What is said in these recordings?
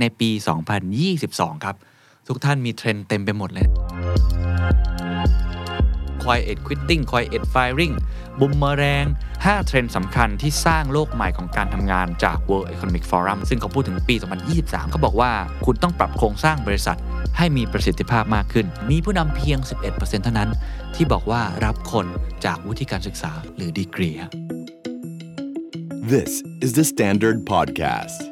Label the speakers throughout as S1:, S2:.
S1: ในปี 2022 ครับ ทุกท่านมีเทรนด์เต็มไปหมดเลย Quiet Quitting Quiet Firing Boomerang 5 เทรนด์สำคัญที่สร้างโลกใหม่ของการทำงานจาก World Economic Forum ซึ่งเขาพูดถึงปี 2023 เขาบอกว่าคุณต้องปรับโครงสร้างบริษัทให้มีประสิทธิภาพมากขึ้น มีผู้นำเพียง 11%เท่านั้น ที่บอกว่ารับคนจากวุฒิการศึกษาหรือดีกรี
S2: This is the Standard Podcast.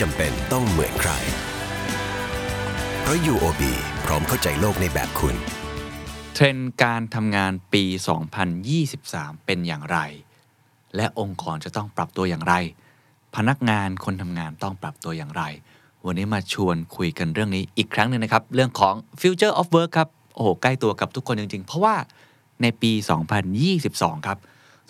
S3: จำเป็นต้องเหมือนใคร เพราะ UOB พร้อมเข้าใจโลกในแบบคุณ
S1: เทรนด์การทำงานปี 2023 เป็นอย่างไร และองค์กรจะต้องปรับตัวอย่างไร พนักงานคนทำงานต้องปรับตัวอย่างไร วันนี้มาชวนคุยกันเรื่องนี้อีกครั้งหนึ่งนะครับ เรื่องของ Future of Work ครับ โอ้โห ใกล้ตัวกับทุกคนจริง ๆ เพราะว่าในปี 2022 ครับ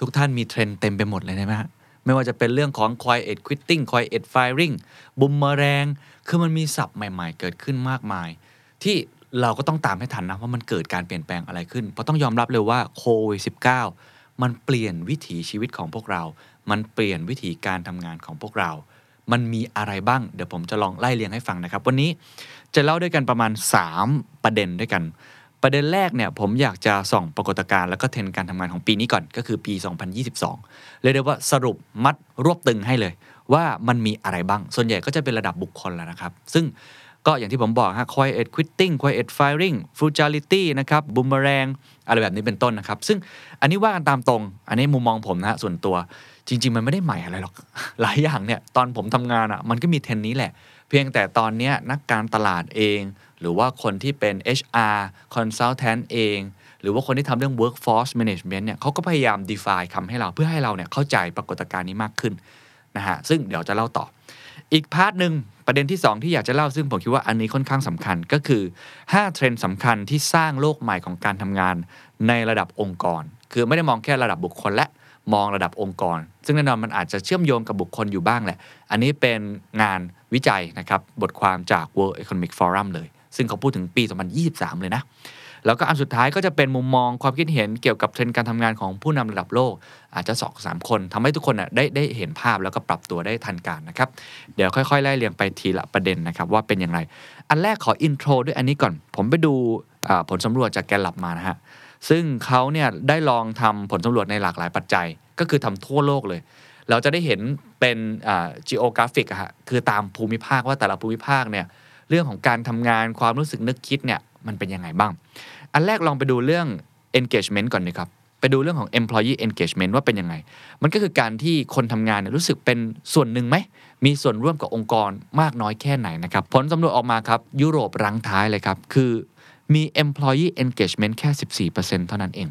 S1: ทุกท่านมีเทรนด์เต็มไปหมดเลยนะฮะ ไม่ว่าจะเป็นเรื่องของ quiet quitting quiet firing บุมเมแรงคือมันมีศัพท์ใหม่ๆ เกิดขึ้นมากมาย ที่เราก็ต้องตามให้ทันนะว่ามันเกิดการเปลี่ยนแปลงอะไรขึ้น เพราะต้องยอมรับเลยว่าโควิด 19 มันเปลี่ยนวิถีชีวิตของพวกเรา มันเปลี่ยนวิถีการทำงานของพวกเรา มันมีอะไรบ้าง เดี๋ยวผมจะลองไล่เรียงให้ฟังนะครับ วันนี้จะเล่าด้วยกันประมาณ 3 ประเด็นด้วยกัน ประเด็นแรกเนี่ยผมอยากจะส่องปรากฏการณ์แล้วก็เทรนการทำงานของปีนี้ก่อนก็คือปี 2022เลยกได้ว่าสรุปมัดรวบตึงให้เลย ว่ามันมีอะไรบ้าง ส่วนใหญ่ก็จะเป็นระดับบุคคลแล้วนะครับ ซึ่งก็อย่างที่ผมบอกฮะ quiet quitting quiet firing frugality นะครับ boomerang อะไรแบบนี้เป็นต้นนะครับ ซึ่งอันนี้ว่ากันตามตรง อันนี้มุมมองผมนะฮะส่วนตัวจริง ๆ มันไม่ได้ใหม่อะไรหรอก หลายอย่างเนี่ยตอนผมทำงานอะ่ะมันก็มีเทรนนี้แหละ เพียงแต่ตอนนี้นักการตลาดเอง หรือว่าคนที่เป็น HR consultant เอง หรือว่าคนที่ทำเรื่อง workforce management เนี่ยเขาก็พยายาม define คำให้เราเพื่อให้เราเนี่ยเข้าใจปรากฏการณ์นี้มากขึ้นนะฮะซึ่งเดี๋ยวจะเล่าต่อ อีก part หนึ่งประเด็นที่ 2 ที่อยากจะเล่าซึ่งผมคิดว่าอันนี้ค่อนข้างสำคัญก็คือ 5 เทรนด์สำคัญที่สร้างโลกใหม่ของการทำงานในระดับองค์กร คือไม่ได้มองแค่ระดับบุคคลและ มองระดับองค์กร ซึ่งแน่นอนมันอาจจะเชื่อมโยงกับบุคคลอยู่บ้างแหละ อันนี้เป็นงานวิจัยนะครับบทความจาก World Economic Forum เลย ซึ่งเขาพูดถึงปี 2023 เลยนะ แล้วก็อันสุดท้ายก็จะเป็นมุมมองความคิดเห็นเกี่ยวกับเทรนด์การทำงานของผู้นำระดับโลก อาจจะสองสามคนทำให้ทุกคนน่ะได้ได้เห็นภาพแล้วก็ปรับตัวได้ทันการนะครับ เดี๋ยวค่อยๆไล่เรียงไปทีละประเด็นนะครับว่าเป็นอย่างไร อันแรกขอ intro ด้วยอันนี้ก่อน ผมไปดูผลสำรวจจาก Gallup มานะฮะ ซึ่งเขาเนี่ยได้ลองทำผลสำรวจในหลากหลายปัจจัย ก็คือทำทั่วโลกเลย เราจะได้เห็นเป็นอ่า geographic อะฮะคือตามภูมิภาคว่าแต่ละภูมิภาคเนี่ยเรื่องของการทำงานความรู้สึกนึกคิดเนี่ยมันเป็นยังไงบ้าง อันแรกลองไปดูเรื่อง engagement ก่อนนะครับไปดูเรื่องของ employee engagement ว่าเป็นยังไง มันก็คือการที่คนทำงานเนี่ยรู้สึกเป็นส่วนหนึ่งไหม มีส่วนร่วมกับองค์กรมากน้อยแค่ไหนนะครับ ผลสำรวจออกมาครับ ยุโรปรั้งท้ายเลยครับ คือ มี employee engagement แค่ 14%เท่านั้นเอง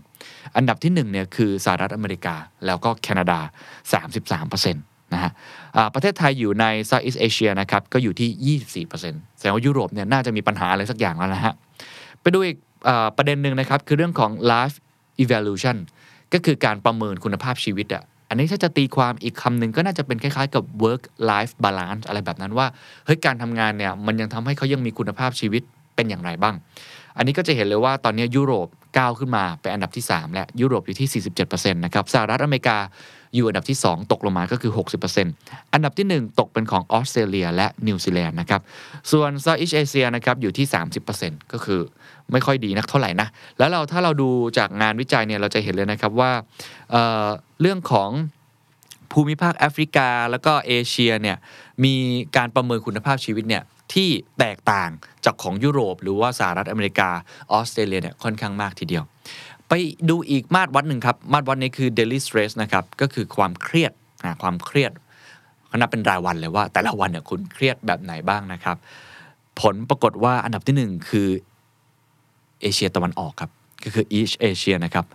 S1: อันดับที่1เนี่ยคือสหรัฐอเมริกา แล้วก็แคนาดา 33%นะฮะประเทศไทยอยู่ใน Southeast Asia นะครับ ก็อยู่ที่ 24%แสดงว่ายุโรปเนี่ยน่าจะมีปัญหาอะไรสักอย่างแล้วนะฮะ ไปดูอีกอประเด็นหนึ่งนะครับ คือเรื่องของ life evaluation ก็คือการประเมินคุณภาพชีวิตอะอันนี้ถ้าจะตีความอีกคำหนึ่งก็น่าจะเป็นคล้ายๆกับ work life balance อะไรแบบนั้นว่าเฮ้ยการทำงานเนี่ยมันยังทำให้เขายังมีคุณภาพชีวิตเป็นอย่างไรบ้าง อันนี้ก็จะเห็นเลยว่าตอนนี้ยุโรปก้าวขึ้นมาเป็นอันดับที่ 3 และยุโรปอยู่ที่ 47%นะครับสหรัฐอเมริกาอยู่อันดับที่ 2 ตกลงมาก็คือ 60%อันดับที่ 1 ตกเป็นของออสเตรเลียและนิวซีแลนด์นะครับ ส่วน Southeast Asia นะครับอยู่ที่ 30%ก็คือไม่ค่อยดีนักเท่าไหร่นะ แล้วเราถ้าเราดูจากงานวิจัยเนี่ยเราจะเห็นเลยนะครับว่าเรื่องของภูมิภาคแอฟริกา แล้วก็เอเชียเนี่ยมีการประเมินคุณภาพชีวิตเนี่ย ที่แตกต่างจากของยุโรป หรือว่าสหรัฐอเมริกาออสเตรเลียเนี่ยค่อนข้างมากทีเดียว ไปดูอีกมาตรวัดหนึ่งครับ มาตรวัดนี้คือ daily stress นะครับก็คือความเครียดความเครียดเขานับเป็นรายวันเลยว่า แต่ละวันเนี่ยคุณเครียดแบบไหนบ้างนะครับ ผลปรากฏว่าอันดับที่หนึ่งคือเอเชียตะวันออกครับก็คือ East Asia นะครับ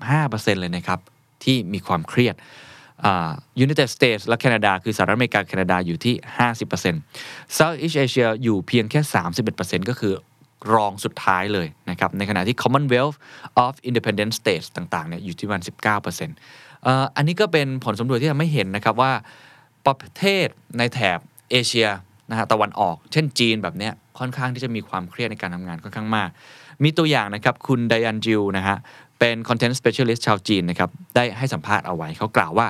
S1: 55%เลยนะครับที่มีความเครียด ยู United States และแคนาดา คือสหรัฐอเมริกาแคนาดาอยู่ที่ 50% South East Asia อยู่เพียงแค่ 31%ก็คือรองสุดท้ายเลยนะครับ ในขณะที่ Commonwealth of Independent States ต่างๆเนี่ยอยู่ที่ประมาณ19%เอ่ออันนี้ก็เป็นผลสำรวจที่ทำให้เห็นนะครับว่าประเทศในแถบเอเชียนะฮะตะวันออก เช่นจีนแบบเนี้ยค่อนข้างที่จะมีความเครียดในการทำงานค่อนข้างมาก มีตัวอย่างนะครับคุณไดอันจิวนะฮะ เป็น Content Specialist ชาวจีนนะครับได้ให้สัมภาษณ์เอาไว้เขากล่าวว่า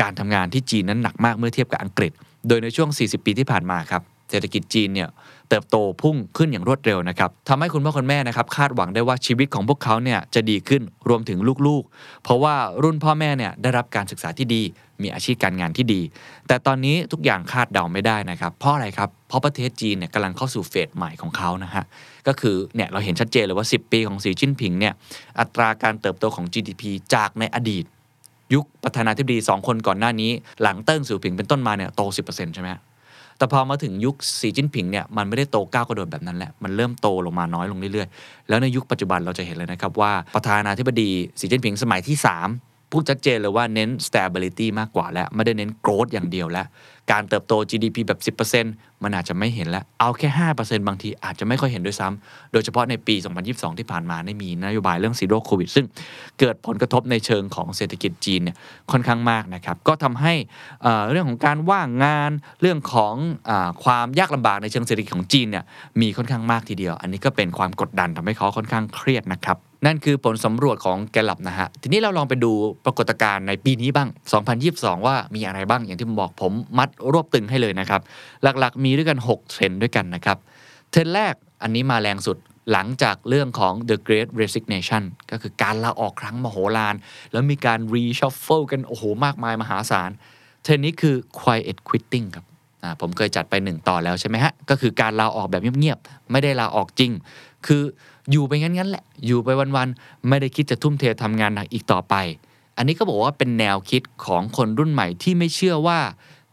S1: การทำงานที่จีนนั้นหนักมากเมื่อเทียบกับอังกฤษ โดยในช่วง 40 ปีที่ผ่านมาครับ เศรษฐกิจจีนเนี่ยเติบโตพุ่งขึ้นอย่างรวดเร็วนะครับทำให้คุณพ่อคุณแม่นะครับคาดหวังได้ว่าชีวิตของพวกเขาเนี่ยจะดีขึ้นรวมถึงลูกๆ เพราะว่ารุ่นพ่อแม่เนี่ยได้รับการศึกษาที่ดี มีอาชีพการงานที่ดี แต่ตอนนี้ทุกอย่างคาดเดาไม่ได้นะครับ เพราะอะไรครับ เพราะประเทศจีนเนี่ยกำลังเข้าสู่เฟสใหม่ของเขานะฮะ ก็คือเนี่ยเราเห็นชัดเจนเลยว่า 10 ปีของสีจิ้นผิงเนี่ยอัตราการเติบโตของ GDP จากในอดีต ยุคประธานาธิบดี 2 คนก่อนหน้านี้ หลังเติ้งเสี่ยวผิงเป็นต้นมาเนี่ยโต 10%ใช่ไหม แต่พอมาถึงยุคสีจิ้นผิงเนี่ยมันไม่ได้โตก้าวกระโดดแบบนั้นแหละ มันเริ่มโตลงมาน้อยลงเรื่อยๆ แล้วในยุคปัจจุบันเราจะเห็นเลยนะครับว่าประธานาธิบดีสีจิ้นผิงสมัยที่ 3 พูดชัดเจนเลยว่าเน้น stability มากกว่าแล้ว ไม่ได้เน้น growth อย่างเดียวแล้ว การเติบโต GDP แบบ 10%มันอาจจะไม่เห็นแล้ว เอาแค่ 5%บางทีอาจจะไม่ค่อยเห็นด้วยซ้ำโดยเฉพาะในปี 2022 ที่ผ่านมาได้มีนโยบายเรื่อง Zero Covid ซึ่งเกิดผลกระทบในเชิงของเศรษฐกิจจีนเนี่ยค่อนข้างมากนะครับ ก็ทำให้เรื่องของการว่างงานเรื่องของอความยากลำบากในเชิงเศรษฐกิจของจีนเนี่ยมีค่อนข้างมากทีเดียว อันนี้ก็เป็นความกดดันทำให้เขาค่อนข้างเครียดนะครับ นั่นคือผลสำรวจของแกลลับนะฮะ ทีนี้เราลองไปดูปรากฏการณ์ในปีนี้บ้าง 2022 ว่ามีอะไรบ้างอย่างที่ผมบอกผมมัดรวบตึงให้เลยนะครับ หลักๆ มีด้วยกัน 6 เทรนด์ด้วยกันนะครับ เทรนด์แรกอันนี้มาแรงสุดหลังจากเรื่องของ the great resignation ก็คือการลาออกครั้งมโหฬารแล้วมีการ reshuffle กัน โอ้โห มากมายมหาศาล เทรนด์นี้คือ quiet quitting ครับผมเคยจัดไปหนึ่งต่อแล้วใช่ไหมฮะ ก็คือการลาออกแบบเงียบๆ ไม่ได้ลาออกจริง คือ อยู่ไปงั้นๆแหละ อยู่ไปวันๆ ไม่ได้คิดจะทุ่มเททำงานหนักอีกต่อไป อันนี้ก็บอกว่าเป็นแนวคิดของคนรุ่นใหม่ที่ไม่เชื่อว่า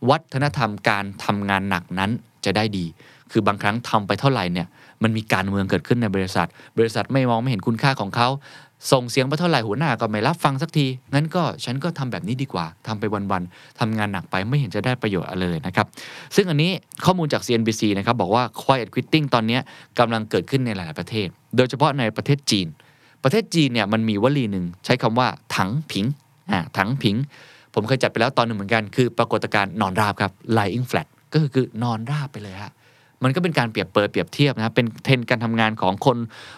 S1: วัฒนธรรมการทำงานหนักนั้นจะได้ดี คือบางครั้งทำไปเท่าไหร่เนี่ย มันมีการเมืองเกิดขึ้นในบริษัท บริษัทไม่มองไม่เห็นคุณค่าของเขา ส่งเสียงไปเท่าไหร่หัวหน้าก็ไม่รับฟังสักที งั้นก็ฉันก็ทำแบบนี้ดีกว่าทำไปวันๆทำงานหนักไปไม่เห็นจะได้ประโยชน์อะไรเลยนะครับ ซึ่งอันนี้ข้อมูลจาก CNBC นะครับบอกว่า quiet quitting ตอนนี้กำลังเกิดขึ้นในหลาย ๆ ประเทศ โดยเฉพาะในประเทศจีน ประเทศจีนเนี่ยมันมีวลีหนึ่งใช้คำว่าถังผิงอ่าถังผิง ผมเคยจัดไปแล้วตอนหนึ่งเหมือนกัน คือปรากฏการณ์นอนราบครับ lying flat ก็คือคือนอนราบไปเลยฮะ มันก็เป็นการเปรียบเปรยเปรียบเทียบนะครับเป็นเทรนด์การทำงานของคน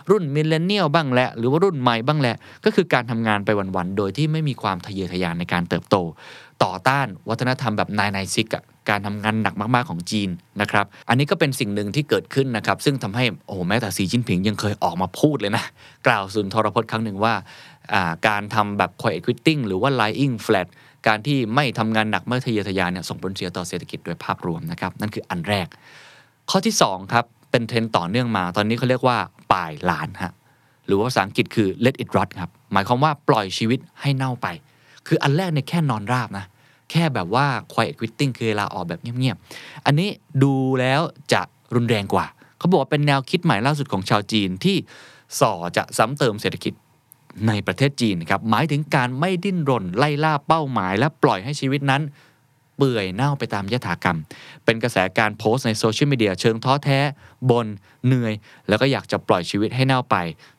S1: รุ่น millennial บ้างแหละหรือว่ารุ่นใหม่บ้างแหละ ก็คือการทำงานไปวันๆโดยที่ไม่มีความทะเยอทะยานในการเติบโต ต่อต้านวัฒนธรรมแบบ nine nine six อะการทำงานหนักมากๆของจีนนะครับ อันนี้ก็เป็นสิ่งหนึ่งที่เกิดขึ้นนะครับ ซึ่งทำให้โอ้แม้แต่สีจิ้นผิงยังเคยออกมาพูดเลยนะ กล่าวสุนทรพจน์ครั้งหนึ่งว่าการทำแบบ quiet quitting หรือว่า lying flat การที่ไม่ทำงานหนักไม่ทะเยอทะยานเนี่ยส่งผลเสียต่อเศรษฐกิจโดยภาพรวมนะครับ นั่นคืออันแรก ข้อที่2ครับเป็นเทรนต่อเนื่องมา ตอนนี้เขาเรียกว่าป่ายลานฮะหรือว่าภาษาอังกฤษคือ let it rot ครับหมายความว่าปล่อยชีวิตให้เน่าไป คืออันแรกเนี่ยแค่นอนราบนะแค่แบบว่า quiet quitting คือลาออกแบบเงียบๆ อันนี้ดูแล้วจะรุนแรงกว่า เขาบอกว่าเป็นแนวคิดใหม่ล่าสุดของชาวจีนที่ส่อจะซ้ำเติมเศรษฐกิจในประเทศจีนครับหมายถึงการไม่ดิ้นรนไล่ล่าเป้าหมาย และปล่อยให้ชีวิตนั้น เปื่อยเน่าไปตามยถากรรม เป็นกระแสการโพสต์ในโซเชียลมีเดียเชิงท้อแท้บนเหนื่อย แล้วก็อยากจะปล่อยชีวิตให้เน่าไป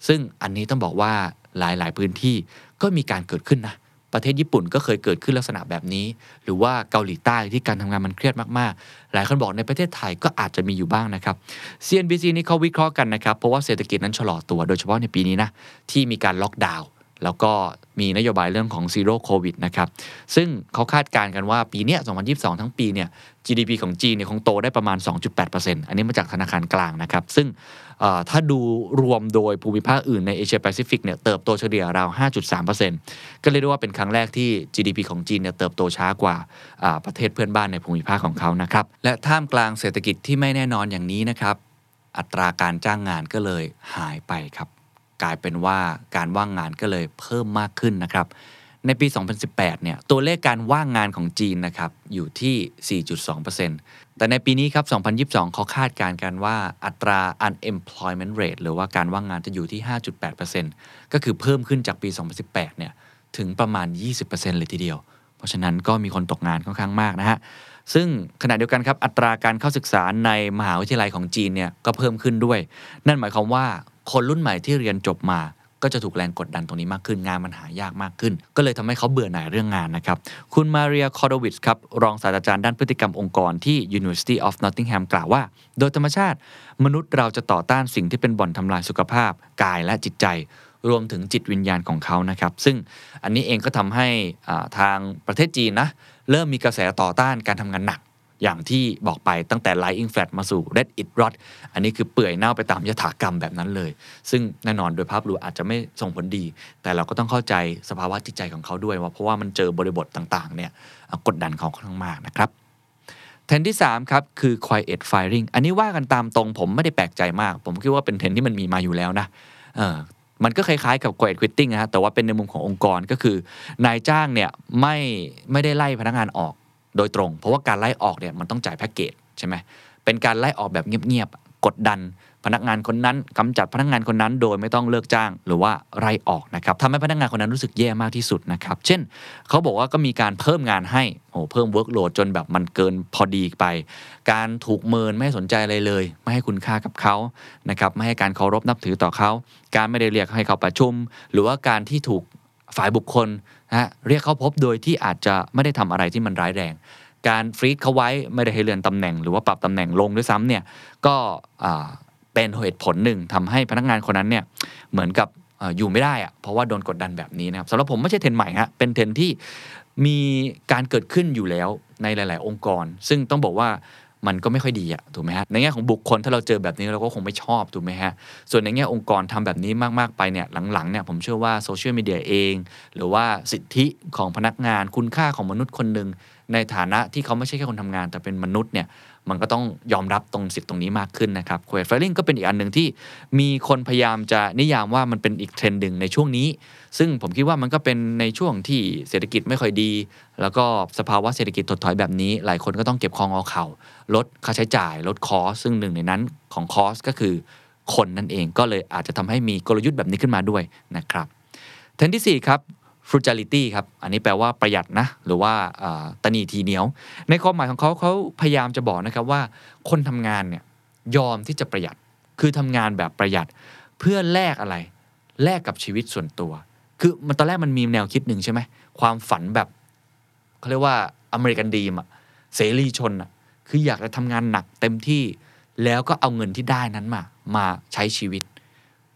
S1: ซึ่งอันนี้ต้องบอกว่าหลายๆพื้นที่ก็มีการเกิดขึ้นนะประเทศญี่ปุ่นก็เคยเกิดขึ้นลักษณะแบบนี้ หรือว่าเกาหลีใต้ที่การทำงานมันเครียดมาก ๆ หลายคนบอกในประเทศไทยก็อาจจะมีอยู่บ้างนะครับ CNBC นี่เขาวิเคราะห์กันนะครับ เพราะว่าเศรษฐกิจนั้นชะลอตัวโดยเฉพาะในปีนี้นะที่มีการล็อกดาวน์ แล้วก็มีนโยบายเรื่องของ Zero Covid นะครับ ซึ่งเขาคาดการณ์กันว่าปีเนี้ย2022 ทั้งปีเนี่ย GDP ของจีนเนี่ยคงโตได้ประมาณ 2.8%อันนี้มาจากธนาคารกลางนะครับ ซึ่งถ้าดูรวมโดยภูมิภาคอื่นในเอเชียแปซิฟิกเนี่ยเติบโตเฉลี่ยราว 5.3%ก็เรียกได้ว่าเป็นครั้งแรกที่ GDP ของจีนเนี่ยเติบโตช้ากว่าประเทศเพื่อนบ้านในภูมิภาคของเขานะครับ และท่ามกลางเศรษฐกิจที่ไม่แน่นอนอย่างนี้นะครับ อัตราการจ้างงานก็เลยหายไปครับ กลายเป็นว่าการว่างงานก็เลยเพิ่มมากขึ้นนะครับ ในปี 2018 เนี่ย ตัวเลขการว่างงานของจีนนะครับ อยู่ที่ 4.2%แต่ในปีนี้ครับ 2022 เขาคาดการณ์กันว่าอัตรา unemployment rate หรือว่าการว่างงานจะอยู่ที่ 5.8%ก็คือเพิ่มขึ้นจากปี 2018 เนี่ย ถึงประมาณ 20%เลยทีเดียว เพราะฉะนั้นก็มีคนตกงานค่อนข้างมากนะฮะซึ่งขณะเดียวกันครับอัตราการเข้าศึกษาในมหาวิทยาลัยของจีนเนี่ยก็เพิ่มขึ้นด้วย นั่นหมายความว่า คนรุ่นใหม่ที่เรียนจบมา ก็จะถูกแรงกดดันตรงนี้มากขึ้นงานมันหายากมากขึ้น ก็เลยทำให้เขาเบื่อหน่ายเรื่องงานนะครับ คุณมาเรียคอร์ดวิชครับรองศาสตราจารย์ด้านพฤติกรรมองค์กรที่ University of Nottingham กล่าวว่า โดยธรรมชาติ มนุษย์เราจะต่อต้านสิ่งที่เป็นบ่อนทำลายสุขภาพ กายและจิตใจรวมถึงจิตวิญญาณของเขานะครับ ซึ่งอันนี้เองก็ทำให้ทางประเทศจีนนะเริ่มมีกระแสต่อต้านการทำงานหนัก อย่างที่บอกไปตั้งแต่ Lying Flat มาสู่ Red It Rot อันนี้คือเปื่อยเน่าไปตามยถากรรมแบบนั้นเลย ซึ่งแน่นอนโดยภาพรวมอาจจะไม่ส่งผลดี แต่เราก็ต้องเข้าใจสภาวะจิตใจของเขาด้วยว่าเพราะว่ามันเจอบริบทต่างๆเนี่ยกดดันเขาค่อนข้างมากนะครับเทรนด์ที่ 3 ครับ คือ quiet firing อันนี้ว่ากันตามตรงผมไม่ได้แปลกใจมาก ผมคิดว่าเป็นเทรนด์ที่มันมีมาอยู่แล้วนะเออมันก็คล้ายๆกับ quiet quitting นะฮะแต่ว่าเป็นในมุมขององค์กรก็คือนายจ้างเนี่ยไม่ไม่ได้ไล่พนักงานออก โดยตรง เพราะว่าการไล่ออกเนี่ยมันต้องจ่ายแพ็กเกจใช่ไหมเป็นการไล่ออกแบบเงียบๆกดดัน พนักงานคนนั้นกำจัดพนักงานคนนั้น โดยไม่ต้องเลิกจ้างหรือว่าไล่ออกนะครับทำให้พนักงานคนนั้นรู้สึกแย่มากที่สุดนะครับเช่นเขาบอกว่าก็มีการเพิ่มงานให้โอ้เพิ่ม workload จนแบบมันเกินพอดีไป การถูกเมินไม่สนใจอะไรเลย ไม่ให้คุณค่ากับเขานะครับไม่ให้การเคารพนับถือต่อเขา การไม่ได้เรียกให้เขาประชุม หรือว่าการที่ถูกฝ่ายบุคคล นะเรียกเขาพบโดยที่อาจจะไม่ได้ทำอะไรที่มันร้ายแรง การฟรีดเขาไว้ไม่ได้ให้เลื่อนตำแหน่ง หรือว่าปรับตำแหน่งลงด้วยซ้ำเนี่ยก็เป็นเหตุผลหนึ่งทำให้พนักงานคนนั้นเนี่ยเหมือนกับออยู่ไม่ได้อะเพราะว่าโดนกดดันแบบนี้นะครับสำหรับผมไม่ใช่เทรนใหม่ฮะเป็นเทรนที่มีการเกิดขึ้นอยู่แล้วในหลาย ๆ องค์กร ซึ่งต้องบอกว่า มันก็ไม่ค่อยดีอะถูกไหมฮะในแง่ของบุคคลถ้าเราเจอแบบนี้เราก็คงไม่ชอบถูกไหมฮะส่วนในแง่องค์กรทำแบบนี้มาก ๆ ไปเนี่ยหลังๆเนี่ยผมเชื่อว่าโซเชียลมีเดียเอง หรือว่าสิทธิของพนักงานคุณค่าของมนุษย์คนหนึ่งในฐานะที่เขาไม่ใช่แค่คนทำงานแต่เป็นมนุษย์เนี่ย มันก็ต้องยอมรับตรงสิทธิ์ตรงนี้มากขึ้นนะครับคุยเฟรลิงก็เป็นอีกอันหนึ่งที่มีคนพยายามจะนิยามว่ามันเป็นอีกเทรนด์หนึ่งในช่วงนี้ ซึ่งผมคิดว่ามันก็เป็นในช่วงที่เศรษฐกิจไม่ค่อยดี แล้วก็สภาวะเศรษฐกิจถดถอยแบบนี้ หลายคนก็ต้องเก็บคองเอาเข่า ลดค่าใช้จ่าย ลดคอสซึ่งหนึ่งในนั้นของคอสก็คือคนนั่นเองก็เลยอาจจะทำให้มีกลยุทธ์แบบนี้ขึ้นมาด้วยนะครับเทรนด์ที่4ครับ frugality ครับ อันนี้แปลว่าประหยัดนะ หรือว่าตะนีทีเหนียว ในความหมายของเขาเขาพยายามจะบอกนะครับว่า คนทำงานเนี่ยยอมที่จะประหยัด คือทำงานแบบประหยัดเพื่อแลกอะไร แลกกับชีวิตส่วนตัว คือมันตอนแรกมันมีแนวคิดหนึ่งใช่ไหม ความฝันแบบเขาเรียกว่าอเมริกันดีมอะเสรีชนอะคืออยากจะทำงานหนักเต็มที่ แล้วก็เอาเงินที่ได้นั้นมา มาใช้ชีวิต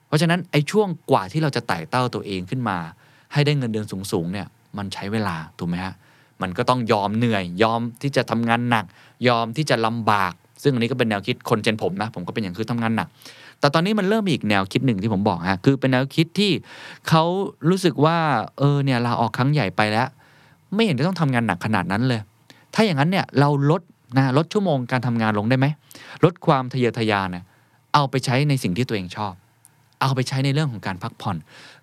S1: เพราะฉะนั้นไอ้ช่วงกว่าที่เราจะไต่เต้าตัวเองขึ้นมา ให้ได้เงินเดือนสูงๆเนี่ยมันใช้เวลาถูกไหมฮะมันก็ต้องยอมเหนื่อย ยอมที่จะทำงานหนัก ยอมที่จะลำบาก ซึ่งอันนี้ก็เป็นแนวคิดคนเจนผมนะ ผมก็เป็นอย่างคือทำงานหนัก แต่ตอนนี้มันเริ่มอีกแนวคิดหนึ่งที่ผมบอกฮะคือเป็นแนวคิดที่เขารู้สึกว่าเออเนี่ยลาออกครั้งใหญ่ไปแล้ว ไม่เห็นจะต้องทำงานหนักขนาดนั้นเลย ถ้าอย่างนั้นเนี่ยเราลดนะลดชั่วโมงการทำงานลงได้ไหมลดความทะเยอทะยานเนี่ยเอาไปใช้ในสิ่งที่ตัวเองชอบ เอาไปใช้ในเรื่องของการพักผ่อน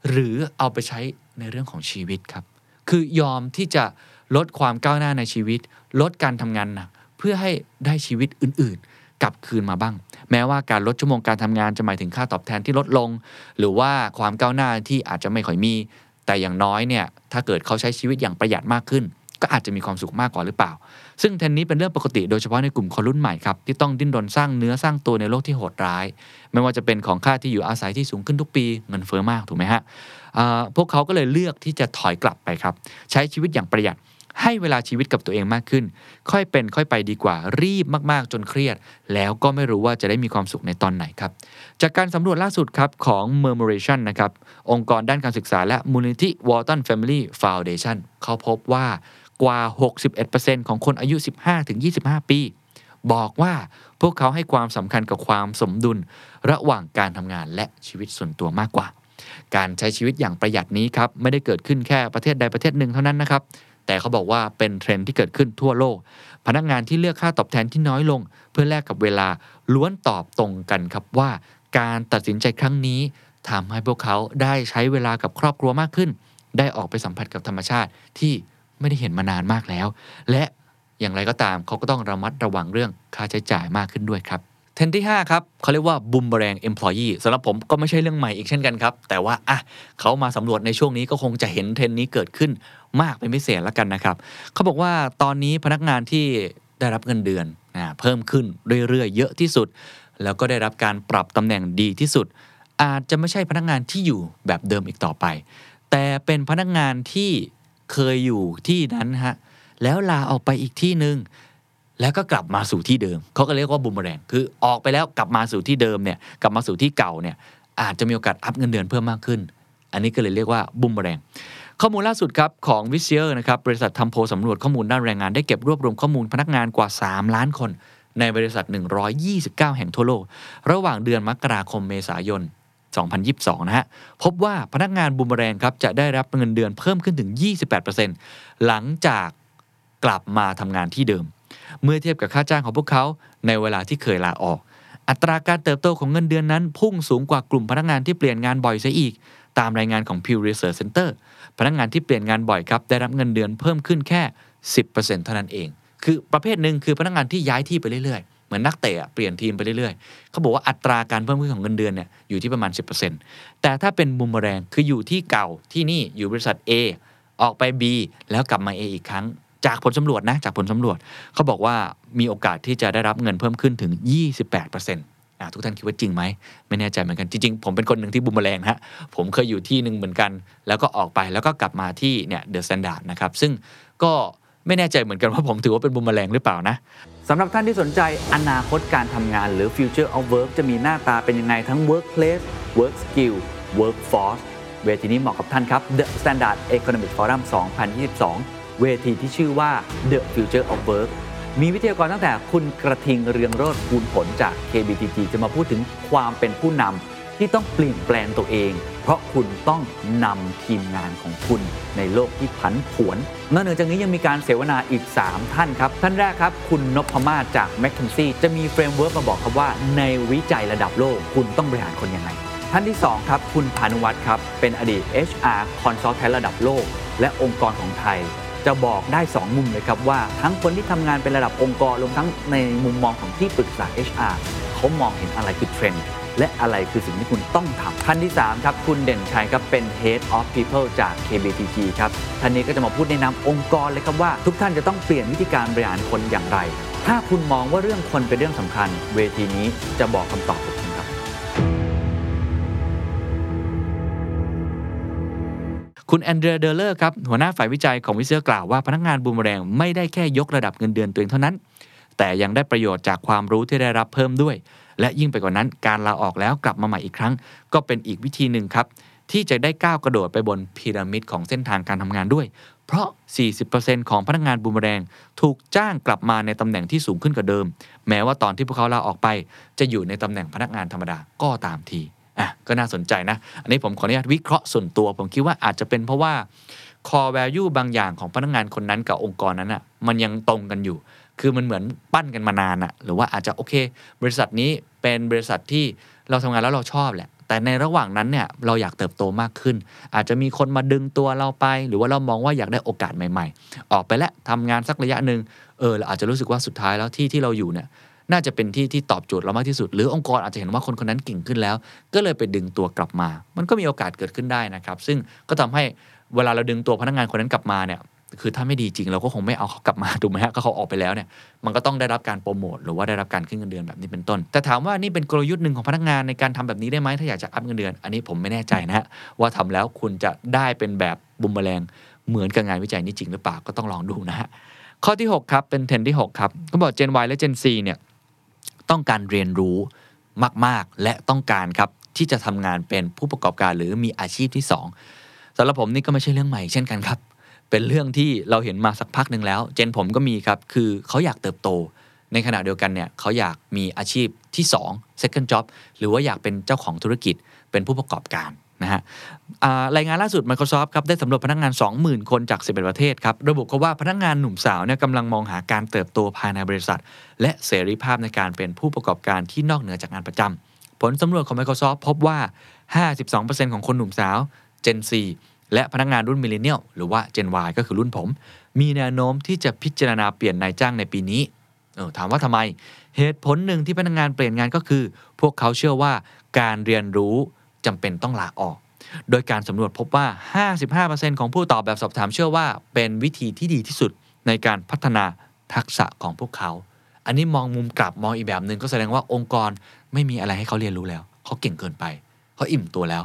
S1: หรือเอาไปใช้ในเรื่องของชีวิตครับ คือยอมที่จะลดความก้าวหน้าในชีวิต ลดการทำงานหนักเพื่อให้ได้ชีวิตอื่นๆ กลับคืนมาบ้าง แม้ว่าการลดชั่วโมงการทำงานจะหมายถึงค่าตอบแทนที่ลดลง หรือว่าความก้าวหน้าที่อาจจะไม่ค่อยมี แต่อย่างน้อยเนี่ยถ้าเกิดเขาใช้ชีวิตอย่างประหยัดมากขึ้น ก็อาจจะมีความสุขมากกว่าหรือเปล่า ซึ่งเทรนนี้เป็นเรื่องปกติโดยเฉพาะในกลุ่มคนรุ่นใหม่ครับที่ต้องดิ้นรนสร้างเนื้อสร้างตัวในโลกที่โหดร้าย ไม่ว่าจะเป็นของค่าที่อยู่อาศัยที่สูงขึ้นทุกปีเงินเฟ้อมากถูกไหมฮะพวกเขาก็เลยเลือกที่จะถอยกลับไปครับ ใช้ชีวิตอย่างประหยัดให้เวลาชีวิตกับตัวเองมากขึ้น ค่อยเป็นค่อยไปดีกว่า รีบมากๆ จนเครียด แล้วก็ไม่รู้ว่าจะได้มีความสุขในตอนไหนครับ จากการสำรวจล่าสุดครับของ Murmuration นะครับ องค์กรด้านการศึกษาและมูลนิธิ Walton Family Foundation เขาพบว่า กว่า 61%ของคนอายุ 15-25 ปี บอกว่าพวกเขาให้ความสำคัญกับความสมดุลระหว่างการทำงานและชีวิตส่วนตัวมากกว่า การใช้ชีวิตอย่างประหยัดนี้ครับไม่ได้เกิดขึ้นแค่ประเทศใดประเทศหนึ่งเท่านั้นนะครับแต่เขาบอกว่าเป็นเทรนด์ที่เกิดขึ้นทั่วโลก พนักงานที่เลือกค่าตอบแทนที่น้อยลง เพื่อแลกกับเวลาล้วนตอบตรงกันครับว่า การตัดสินใจครั้งนี้ทำให้พวกเขาได้ใช้เวลากับครอบครัวมากขึ้น ได้ออกไปสัมผัสกับธรรมชาติที่ ไม่ได้เห็นมานานมากแล้ว และอย่างไรก็ตามเขาก็ต้องระมัดระวังเรื่องค่าใช้จ่ายมากขึ้นด้วยครับเทรนด์ที่ 5 ครับเขาเรียกว่าบูมเบอ a ง employee สำหรับผมก็ไม่ใช่เรื่องใหม่อีกเช่นกันครับ แต่ว่าอะเขามาสำรวจในช่วงนี้ก็คงจะเห็นเทรนด์นี้เกิดขึ้นมากเป็นพิเศษแล้วกันนะครับ เขาบอกว่าตอนนี้พนักงานที่ได้รับเงินเดือนนะเพิ่มขึ้นเรื่อยๆ เยอะที่สุด แล้วก็ได้รับการปรับตำแหน่งดีที่สุด อาจจะไม่ใช่พนักงานที่อยู่แบบเดิมอีกต่อไป แต่เป็นพนักงานที่ เคยอยู่ที่นั้นฮะแล้วลาออกไปอีกที่หนึ่งแล้วก็กลับมาสู่ที่เดิม เขาก็เรียกว่าบูมเมอแรงคือออกไปแล้วกลับมาสู่ที่เดิมเนี่ยกลับมาสู่ที่เก่าเนี่ยอาจจะมีโอกาสอัพเงินเดือนเพิ่มมากขึ้น อันนี้ก็เลยเรียกว่าบูมเมอแรงข้อมูลล่าสุดครับของ Visier นะครับบริษัททำโพลสำรวจข้อมูลด้านแรงงานได้เก็บรวบรวมข้อมูลพนักงานกว่า 3 ล้านคน ในบริษัท 129 แห่งทั่วโลก ระหว่างเดือนมกราคมเมษายน 2022 นะฮะ พบว่าพนักงานบูมเมอแรงครับจะได้รับเงินเดือนเพิ่มขึ้นถึง 28%หลังจากกลับมาทำงานที่เดิม เมื่อเทียบกับค่าจ้างของพวกเขาในเวลาที่เคยลาออก อัตราการเติบโตของเงินเดือนนั้น พุ่งสูงกว่ากลุ่มพนักงานที่เปลี่ยนงานบ่อยซะอีก ตามรายงานของ Pew Research Center พนักงานที่เปลี่ยนงานบ่อยครับได้รับเงินเดือนเพิ่มขึ้นแค่ 10%เท่านั้นเอง คือประเภทหนึ่งคือพนักงานที่ย้ายที่ไปเรื่อยๆ เหมือนนักเตะเปลี่ยนทีมไปเรื่อยๆ เขาบอกว่าอัตราการเพิ่มขึ้นของเงินเดือนเนี่ยอยู่ที่ประมาณ 10%แต่ถ้าเป็นบูมเมอแรงคืออยู่ที่เก่าที่นี่อยู่บริษัท A ออกไป B แล้วกลับมา A อีกครั้ง จากผลสำรวจนะจากผลสำรวจ เขาบอกว่ามีโอกาสที่จะได้รับเงินเพิ่มขึ้นถึง 28%อะทุกท่านคิดว่าจริงไหมไม่แน่ใจเหมือนกันจริง ๆ ผมเป็นคนหนึ่งที่บูมเมอแรงฮะผมเคยอยู่ที่หนึ่งเหมือนกัน แล้วก็ออกไปแล้วก็กลับมาที่เนี่ย THE STANDARD นะครับซึ่งก็ไม่แน่ใจเหมือนกันว่าผมถือว่าเป็นบูมเมอแรงหรือเปล่านะ สำหรับท่านที่สนใจอนาคตการทำงานหรือ future of work จะมีหน้าตาเป็นยังไงทั้ง workplace work skill workforce เวทีนี้เหมาะกับท่านครับ The Standard Economic Forum 2022 เวทีที่ชื่อว่า The Future of Work มีวิทยากรตั้งแต่คุณกระทิงเรืองโรดคูณผลจาก KBTG จะมาพูดถึงความเป็นผู้นำ ที่ต้องเปลี่ยนแปลงตัวเอง เพราะคุณต้องนำทีมงานของคุณในโลกที่ผันผวนนอกเหนือจากนี้ยังมีการเสวนาอีก 3 ท่านครับ ท่านแรกครับ คุณนพมาศจาก m c k เคนซี่จะมี framework มาบอกครับว่า ในวิจัยระดับโลกคุณต้องบริหารคนยังไง ท่านที่ 2 ครับ คุณพานุวัฒน์ครับ เป็นอดีต HR Consultant ระดับโลก และองค์กรของไทยจะบอกได้ 2 มุมเลยครับว่าทั้งคนที่ทำงานเป็นระดับองค์กรรวมทั้งในมุมมองของที่ปรึกษา HR เขามองเห็นอะไรคือเทรนด์ และอะไรคือสิ่งที่คุณต้องทำท่านที่ 3 ครับ คุณเด่นชัยครับเป็น Head of People จาก KBTG ครับท่านนี้ก็จะมาพูดในนามองค์กรเลยครับว่า ทุกท่านจะต้องเปลี่ยนวิธีการบริหารคนอย่างไร ถ้าคุณมองว่าเรื่องคนเป็นเรื่องสำคัญ เวทีนี้จะบอกคำตอบกับคุณครับ คุณ Andrea Derler ครับหัวหน้าฝ่ายวิจัยของ Visier กล่าวว่าพนักงานบูมเมอแรงไม่ได้แค่ยกระดับเงินเดือนตัวเองเท่านั้น แต่ยังได้ประโยชน์จากความรู้ที่ได้รับเพิ่มด้วย และยิ่งไปกว่านั้นการลาออกแล้วกลับมาใหม่อีกครั้ง ก็เป็นอีกวิธีหนึ่งครับที่จะได้ก้าวกระโดดไปบนพีระมิดของเส้นทางการทำงานด้วย เพราะ 40%ของพนักงานบูมแรงถูกจ้างกลับมาในตำแหน่งที่สูงขึ้นกว่าเดิม แม้ว่าตอนที่พวกเขาลาออกไป จะอยู่ในตำแหน่งพนักงานธรรมดาก็ตามทีอะก็น่าสนใจนะ อันนี้ผมขออนุญาตวิเคราะห์ส่วนตัว ผมคิดว่าอาจจะเป็นเพราะว่า core value บางอย่างของพนักงานคนนั้นกับองค์กรนั้นอะมันยังตรงกันอยู่ คือมันเหมือนปั้นกันมานานอะหรือว่าอาจจะโอเค บริษัทนี้เป็นบริษัทที่เราทำงานแล้วเราชอบแหละ แต่ในระหว่างนั้นเนี่ยเราอยากเติบโตมากขึ้น อาจจะมีคนมาดึงตัวเราไป หรือว่าเรามองว่าอยากได้โอกาสใหม่ ๆ ออกไปแล้วทำงานสักระยะหนึ่งเออเราอาจจะรู้สึกว่าสุดท้ายแล้วที่ที่เราอยู่เนี่ยน่าจะเป็นที่ที่ตอบโจทย์เรามากที่สุด หรือองค์กรอาจจะเห็นว่าคนคนนั้นเก่งขึ้นแล้ว ก็เลยไปดึงตัวกลับมา มันก็มีโอกาสเกิดขึ้นได้นะครับ ซึ่งก็ทำให้เวลาเราดึงตัวพนักงานคนนั้นกลับมาเนี่ย คือถ้าไม่ดีจริงเราก็คงไม่เอาเขากลับมาถูกไหมฮะก็เขาออกไปแล้วเนี่ยมันก็ต้องได้รับการโปรโมทหรือว่าได้รับการขึ้นเงินเดือนแบบนี้เป็นต้น แต่ถามว่านี่เป็นกลยุทธ์หนึ่งของพนักงานในการทำแบบนี้ได้ไหมถ้าอยากจะอัพเงินเดือน อันนี้ผมไม่แน่ใจนะฮะว่าทำแล้วคุณจะได้เป็นแบบบุมแมลงเหมือนกับงานวิจัยนี้จริงหรือเปล่าก็ต้องลองดูนะฮะข้อที่ 6 ครับ เป็นเทรนด์ที่6ครับก็บอก Gen Y และ Gen Z เนี่ยต้องการเรียนรู้มาก ๆ และต้องการครับที่จะทำงานเป็นผู้ประกอบการหรือมีอาชีพที่ 2สำหรับผมนี่ก็ไม่ใช่เรื่องใหม่เช่นกันครับ เป็นเรื่องที่เราเห็นมาสักพักหนึ่งแล้ว เจนผมก็มีครับ คือเขาอยากเติบโต ในขณะเดียวกันเนี่ยเขาอยากมีอาชีพที่ 2 second job หรือว่าอยากเป็นเจ้าของธุรกิจเป็นผู้ประกอบการนะฮะรายงานล่าสุด Microsoft ครับได้สำรวจพนักงาน 20,000 คนจาก 11 ประเทศครับระบุเขาว่าพนักงานหนุ่มสาวเนี่ยกำลังมองหาการเติบโตภายในบริษัท และเสรีภาพในการเป็นผู้ประกอบการที่นอกเหนือจากงานประจำผลสำรวจของ Microsoft พบว่า 52%ของคนหนุ่มสาว Gen Z และพนักงานรุ่นมิเลเนียลหรือว่า Gen Y ก็คือรุ่นผม มีแนวโน้มที่จะพิจารณาเปลี่ยนนายจ้างในปีนี้เออถามว่าทำไม เหตุผลหนึ่งที่พนักงานเปลี่ยนงานก็คือ พวกเขาเชื่อว่าการเรียนรู้จำเป็นต้องลาออก โดยการสำรวจพบว่า 55%ของผู้ตอบแบบสอบถามเชื่อว่าเป็นวิธีที่ดีที่สุดในการพัฒนาทักษะของพวกเขา อันนี้มองมุมกลับมองอีกแบบหนึ่งก็แสดงว่าองค์กรไม่มีอะไรให้เขาเรียนรู้แล้ว เขาเก่งเกินไป เขาอิ่มตัวแล้ว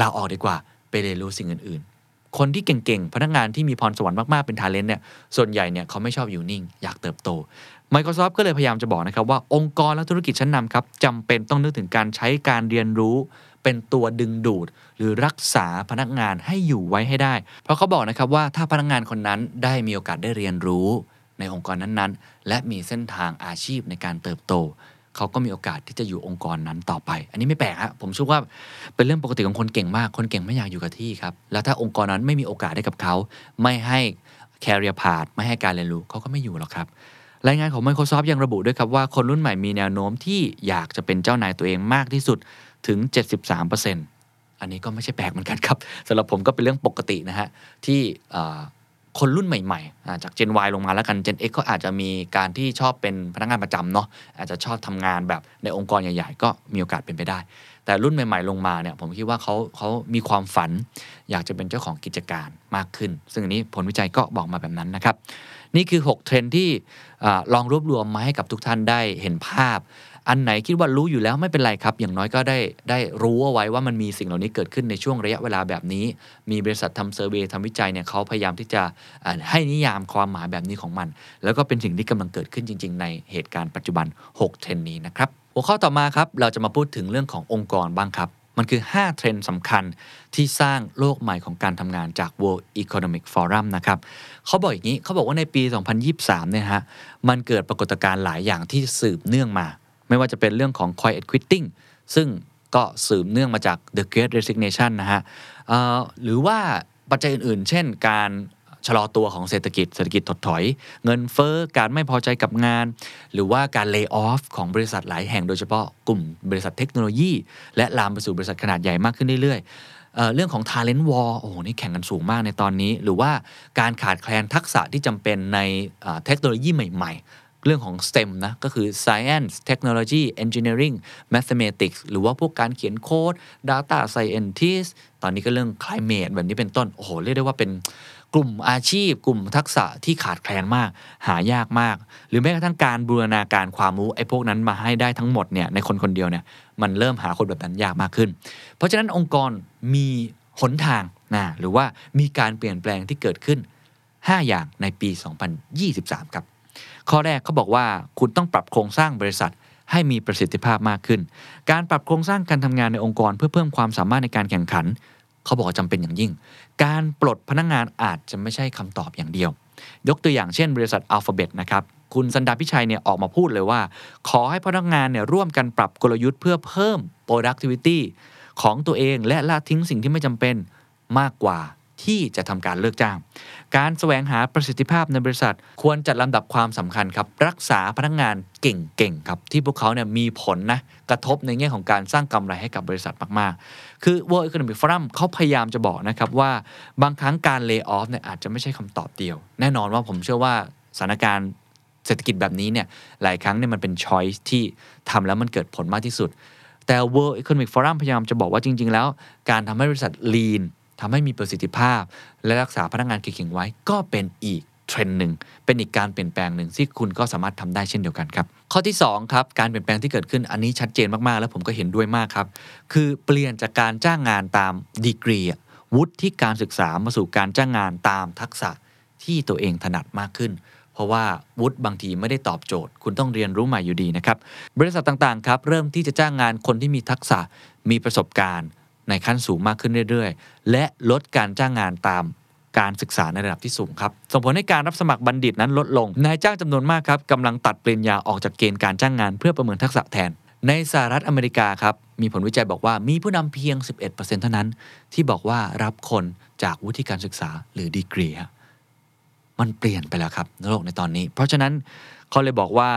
S1: ลาออกดีกว่า ไปเรียนรู้สิ่งอื่นๆ คนที่เก่งๆ พนักงานที่มีพรสวรรค์มากๆ เป็นทาเลนต์เนี่ย ส่วนใหญ่เนี่ยเขาไม่ชอบอยู่นิ่ง อยากเติบโต Microsoft ก็เลยพยายามจะบอกนะครับว่าองค์กรและธุรกิจชั้นนำครับจำเป็นต้องนึกถึงการใช้การเรียนรู้ เป็นตัวดึงดูด หรือรักษาพนักงานให้อยู่ไว้ให้ได้ เพราะเขาบอกนะครับว่าถ้าพนักงานคนนั้นได้มีโอกาสได้เรียนรู้ ในองค์กรนั้นๆ และมีเส้นทางอาชีพในการเติบโต เขาก็มีโอกาสที่จะอยู่องค์กรนั้นต่อไป อันนี้ไม่แปลกฮะผมเชื่อว่าเป็นเรื่องปกติของคนเก่งมาก คนเก่งไม่อยากอยู่กับที่ครับ แล้วถ้าองค์กรนั้นไม่มีโอกาสได้กับเขา ไม่ให้แคริเอร์พา t ไม่ให้การเรียนรู้เขาก็ไม่อยู่หรอกครับ รายงานของ Microsoft ยังระบุด้วยครับว่าคนรุ่นใหม่มีแนวโน้มที่อยากจะเป็นเจ้านายตัวเองมากที่สุดถึง 73%อันนี้ก็ไม่ใช่แปลกเหมือนกันครับสำหรับผมก็เป็นเรื่องปกตินะฮะที่ คนรุ่นใหม่ๆ จาก Gen Y ลงมาแล้วกัน Gen X ก็อาจจะมีการที่ชอบเป็นพนักงานประจำเนาะอาจจะชอบทำงานแบบในองค์กรใหญ่ ๆ ก็มีโอกาสเป็นไปได้ แต่รุ่นใหม่ ๆ ลงมาเนี่ยผมคิดว่าเขาเขามีความฝัน อยากจะเป็นเจ้าของกิจการมากขึ้น ซึ่งอันนี้ผลวิจัยก็บอกมาแบบนั้นนะครับ นี่คือ 6 เทรนที่ลองรวบรวมมาให้กับทุกท่านได้เห็นภาพ อันไหนคิดว่ารู้อยู่แล้วไม่เป็นไรครับ อย่างน้อยก็ได้ได้รู้เอาไว้ว่ามันมีสิ่งเหล่านี้เกิดขึ้นในช่วงระยะเวลาแบบนี้ มีบริษัททำ survey ทำวิจัยเนี่ยเขาพยายามที่จะให้นิยามความหมายแบบนี้ของมัน แล้วก็เป็นสิ่งที่กำลังเกิดขึ้นจริง ๆ ในเหตุการณ์ปัจจุบัน6เทรนด์นี้นะครับหัวข้อต่อมาครับเราจะมาพูดถึงเรื่องขององค์กรบ้างครับมันคือ 5 เทรนด์สำคัญที่สร้างโลกใหม่ของการทำงานจาก World Economic Forum นะครับเขาบอกอย่างนี้เขาบอกว่าในปี 2023 เนี่ยฮะ มันเกิดปรากฏการณ์หลายอย่างที่สืบเนื่องมา ไม่ว่าจะเป็นเรื่องของ quiet quitting ซึ่งก็สืบเนื่องมาจาก the great resignation นะฮะหรือว่าปัจจัยอื่นๆ เช่น การชะลอตัวของเศรษฐกิจ เศรษฐกิจถดถอย เงินเฟอ้อ การไม่พอใจกับงาน หรือว่าการเลิกออฟของบริษัทหลายแห่งโดยเฉพาะกลุ่มบริษัทเทคโนโลยี และลามไปสู่บริษัทขนาดใหญ่มากขึ้นเรื่อยๆเรื่องของ talent war โอ้โห นี่แข่งกันสูงมากในตอนนี้ หรือว่าการขาดแคลนทักษะที่จำเป็นในเทคโนโลยีใหม่ เรื่องของ STEM นะก็คือ Science Technology Engineering Mathematics หรือว่าพวกการเขียนโค้ด Data Scientist ตอนนี้ก็เรื่อง Climate แบบนี้เป็นต้น โอ้โห เรียกได้ว่าเป็นกลุ่มอาชีพ กลุ่มทักษะที่ขาดแคลนมาก หายากมาก หรือแม้กระทั่งการบูรณาการความรู้ไอ้พวกนั้นมาให้ได้ทั้งหมดเนี่ยในคนคนเดียวเนี่ยมันเริ่มหาคนแบบนั้นยากมากขึ้น เพราะฉะนั้นองค์กรมีหนทางนะหรือว่ามีการเปลี่ยนแปลงที่เกิดขึ้น 5 อย่างในปี 2023 ครับ ข้อแรกเขาบอกว่าคุณต้องปรับโครงสร้างบริษัทให้มีประสิทธิภาพมากขึ้น การปรับโครงสร้างการทำงานในองค์กร เพื่อเพิ่มความสามารถในการแข่งขัน เขาบอกว่าจำเป็นอย่างยิ่ง การปลดพนักงงานอาจจะไม่ใช่คำตอบอย่างเดียว ยกตัวอย่างเช่น บริษัทอัลฟาเบตนะครับ คุณสันดาพิชัยเนี่ยออกมาพูดเลยว่า ขอให้พนักงานเนี่ยร่วมกันปรับกลยุทธ์เพื่อเพิ่ม productivity ของตัวเองและละทิ้งสิ่งที่ไม่จำเป็นมากกว่าที่จะทำการเลิกจ้าง การแสวงหาประสิทธิภาพในบริษัท ควรจัดลำดับความสำคัญครับ รักษาพนักงงานเก่งๆครับ ที่พวกเขาเนี่ยมีผลนะ กระทบในแง่ของการสร้างกำไรให้กับบริษัทมากๆ คือ World Economic Forum เขาพยายามจะบอกนะครับว่าบางครั้งการเลิกออฟเนี่ยอาจจะไม่ใช่คำตอบเดียว แน่นอนว่าผมเชื่อว่าสถานการณ์เศรษฐกิจแบบนี้เนี่ยหลายครั้งเนี่ยมันเป็นช้อยส์ที่ทำแล้วมันเกิดผลมากที่สุด แต่ World Economic Forum พยายามจะบอกว่าจริง ๆ แล้ว การทำให้บริษัท lean ทำให้มีประสิทธิภาพ และรักษาพนักงานเก่งๆไว้ ก็เป็นอีกเทรนด์หนึ่งเป็นอีกการเปลี่ยนแปลงหนึ่งที่คุณก็สามารถทำได้เช่นเดียวกันครับ ข้อที่2ครับการเปลี่ยนแปลงที่เกิดขึ้นอันนี้ชัดเจนมากๆ แล้วผมก็เห็นด้วยมากครับ คือเปลี่ยนจากการจ้างงานตามดีกรีวุฒิที่การศึกษามาสู่การจ้างงานตามทักษะที่ตัวเองถนัดมากขึ้น เพราะว่าวุฒิบางทีไม่ได้ตอบโจทย์ คุณต้องเรียนรู้ใหม่อยู่ดีนะครับบริษัทต่างๆครับเริ่มที่จะจ้างงานคนที่มีทักษะมีประสบการณ์ ในขั้นสูงมากขึ้นเรื่อยๆ และลดการจ้างงานตามการศึกษาในระดับที่สูงครับ ส่งผลให้การรับสมัครบัณฑิตนั้นลดลง นายจ้างจำนวนมากครับกำลังตัดปริญญาออกจากเกณฑ์การจ้างงานเพื่อประเมินทักษะแทน ในสหรัฐอเมริกาครับ มีผลวิจัยบอกว่ามีผู้นำเพียง 11%เท่านั้น ที่บอกว่ารับคนจากวุฒิการศึกษาหรือดีกรีมันเปลี่ยนไปแล้วครับโลกในตอนนี้ เพราะฉะนั้นเขาเลยบอกว่า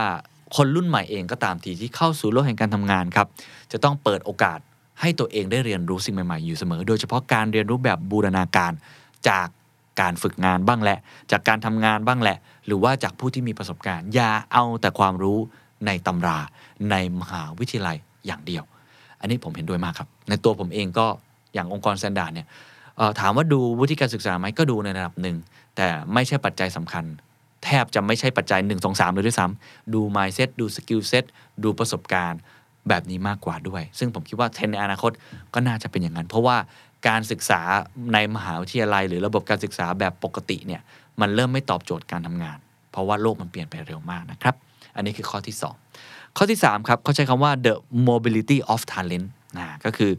S1: คนรุ่นใหม่เองก็ตามทีที่เข้าสู่โลกแห่งการทำงานครับ จะต้องเปิดโอกาส ให้ตัวเองได้เรียนรู้สิ่งใหม่ๆ อยู่เสมอ โดยเฉพาะการเรียนรู้แบบบูรณาการจากการฝึกงานบ้างแหละ จากการทำงานบ้างแหละ หรือว่าจากผู้ที่มีประสบการณ์ อย่าเอาแต่ความรู้ในตำราในมหาวิทยาลัยอย่างเดียว อันนี้ผมเห็นด้วยมากครับ ในตัวผมเองก็อย่างองค์กร Standard เนี่ยถามว่าดูวุฒิการศึกษาไหมก็ดูในระดับหนึ่ง แต่ไม่ใช่ปัจจัยสำคัญ แทบจะไม่ใช่ปัจจัย 1 2 3 เลยด้วยซ้ำดู mindset ดู skill set ดูประสบการณ์ แบบนี้มากกว่าด้วย ซึ่งผมคิดว่าเทรนด์ในอนาคตก็น่าจะเป็นอย่างนั้น เพราะว่าการศึกษาในมหาวิทยาลัย หรือระบบการศึกษาแบบปกติเนี่ยมันเริ่มไม่ตอบโจทย์การทำงาน เพราะว่าโลกมันเปลี่ยนไปเร็วมากนะครับ อันนี้คือข้อที่ 2 ข้อที่ 3 ครับเขาใช้คำว่า the mobility of talent นะก็คือ